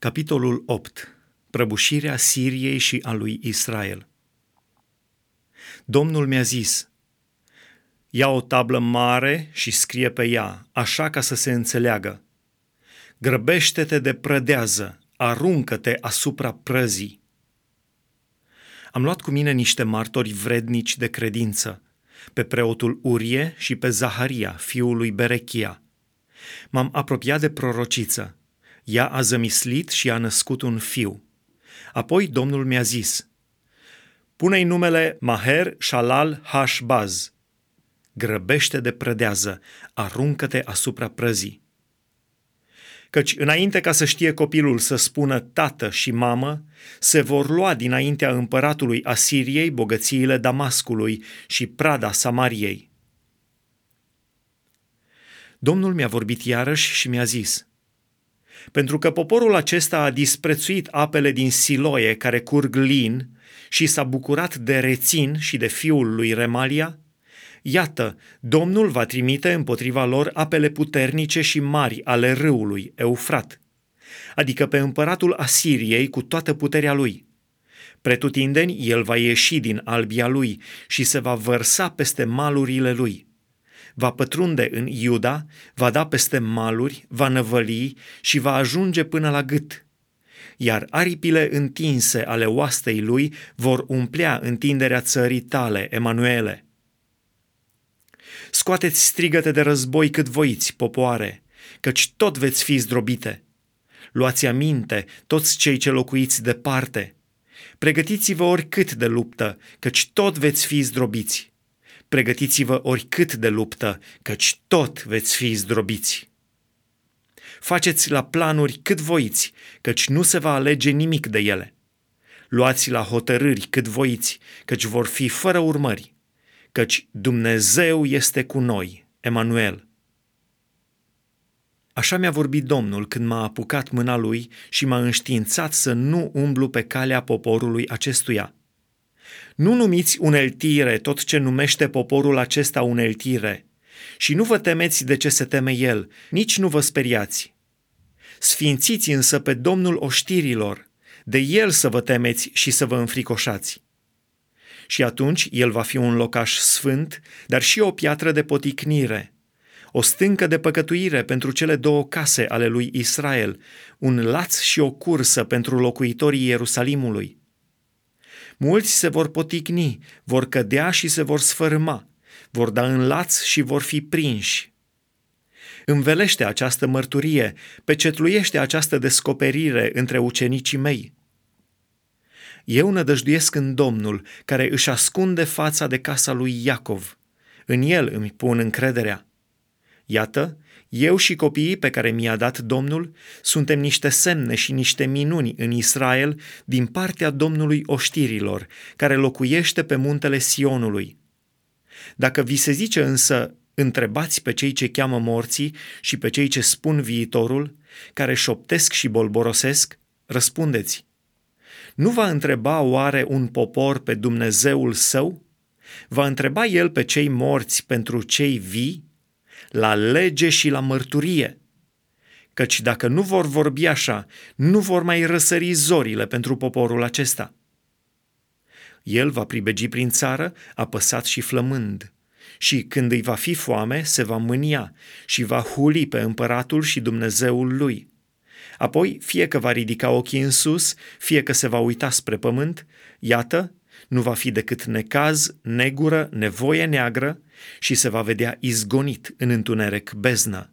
Capitolul 8. Prăbușirea Siriei și a lui Israel. Domnul mi-a zis, ia o tablă mare și scrie pe ea, așa ca să se înțeleagă. Grăbește-te de prădează, aruncă-te asupra prăzii. Am luat cu mine niște martori vrednici de credință, pe preotul Urie și pe Zaharia, fiul lui Berechia. M-am apropiat de prorociță ea a zămislit și a născut un fiu. Apoi Domnul mi-a zis, pune-i numele Maher Shalal Hashbaz. Grăbește de prădează, aruncă-te asupra prăzii. Căci înainte ca să știe copilul să spună tată și mamă, se vor lua dinaintea împăratului Asiriei bogățiile Damascului și prada Samariei. Domnul mi-a vorbit iarăși și mi-a zis – pentru că poporul acesta a disprețuit apele din Siloie care curg lin și s-a bucurat de rețin și de fiul lui Remalia, iată, Domnul va trimite împotriva lor apele puternice și mari ale râului Eufrat, adică pe împăratul Asiriei cu toată puterea lui. Pretutindeni, el va ieși din albia lui și se va vărsa peste malurile lui va pătrunde în Iuda, va da peste maluri, va năvăli și va ajunge până la gât. Iar aripile întinse ale oastei lui vor umplea întinderea țării tale, Emanuele. Scoateți strigăte de război cât voiți, popoare, căci tot veți fi zdrobite. Luați aminte, toți cei ce locuiți departe. Pregătiți-vă oricât de luptă, căci tot veți fi zdrobiți pregătiți-vă oricât de luptă, căci tot veți fi zdrobiți. Faceți la planuri cât voiți, căci nu se va alege nimic de ele. Luați la hotărâri cât voiți, căci vor fi fără urmări, căci Dumnezeu este cu noi, Emanuel. Așa mi-a vorbit Domnul când m-a apucat mâna lui și m-a înștiințat să nu umblu pe calea poporului acestuia – nu numiți uneltire tot ce numește poporul acesta uneltire și nu vă temeți de ce se teme el, nici nu vă speriați. Sfințiți însă pe Domnul oștirilor, de el să vă temeți și să vă înfricoșați. Și atunci el va fi un locaș sfânt, dar și o piatră de poticnire, o stâncă de păcătuire pentru cele două case ale lui Israel, un laț și o cursă pentru locuitorii Ierusalimului Mulți se vor poticni, vor cădea și se vor sfărâma, vor da în laț și vor fi prinși. Învelește această mărturie, pecetluiește această descoperire între ucenicii mei. Eu nădăjduiesc în Domnul, care își ascunde fața de casa lui Iacov. În el îmi pun încrederea. Iată, eu și copiii pe care mi-a dat Domnul suntem niște semne și niște minuni în Israel din partea Domnului oștirilor, care locuiește pe muntele Sionului. Dacă vi se zice însă, întrebați pe cei ce cheamă morții și pe cei ce spun viitorul, care șoptesc și bolborosesc, răspundeți. Nu va întreba oare un popor pe Dumnezeul său? Va întreba el pe cei morți pentru cei vii? La lege și la mărturie. Căci dacă nu vor vorbi așa, nu vor mai răsări zorile pentru poporul acesta. El va pribegi prin țară, apăsat și flămând. Și când îi va fi foame, se va mânia și va huli pe împăratul și Dumnezeul lui. Apoi, fie că va ridica ochii în sus, fie că se va uita spre pământ, iată, nu va fi decât necaz, negură, nevoie neagră și se va vedea izgonit în întuneric beznă.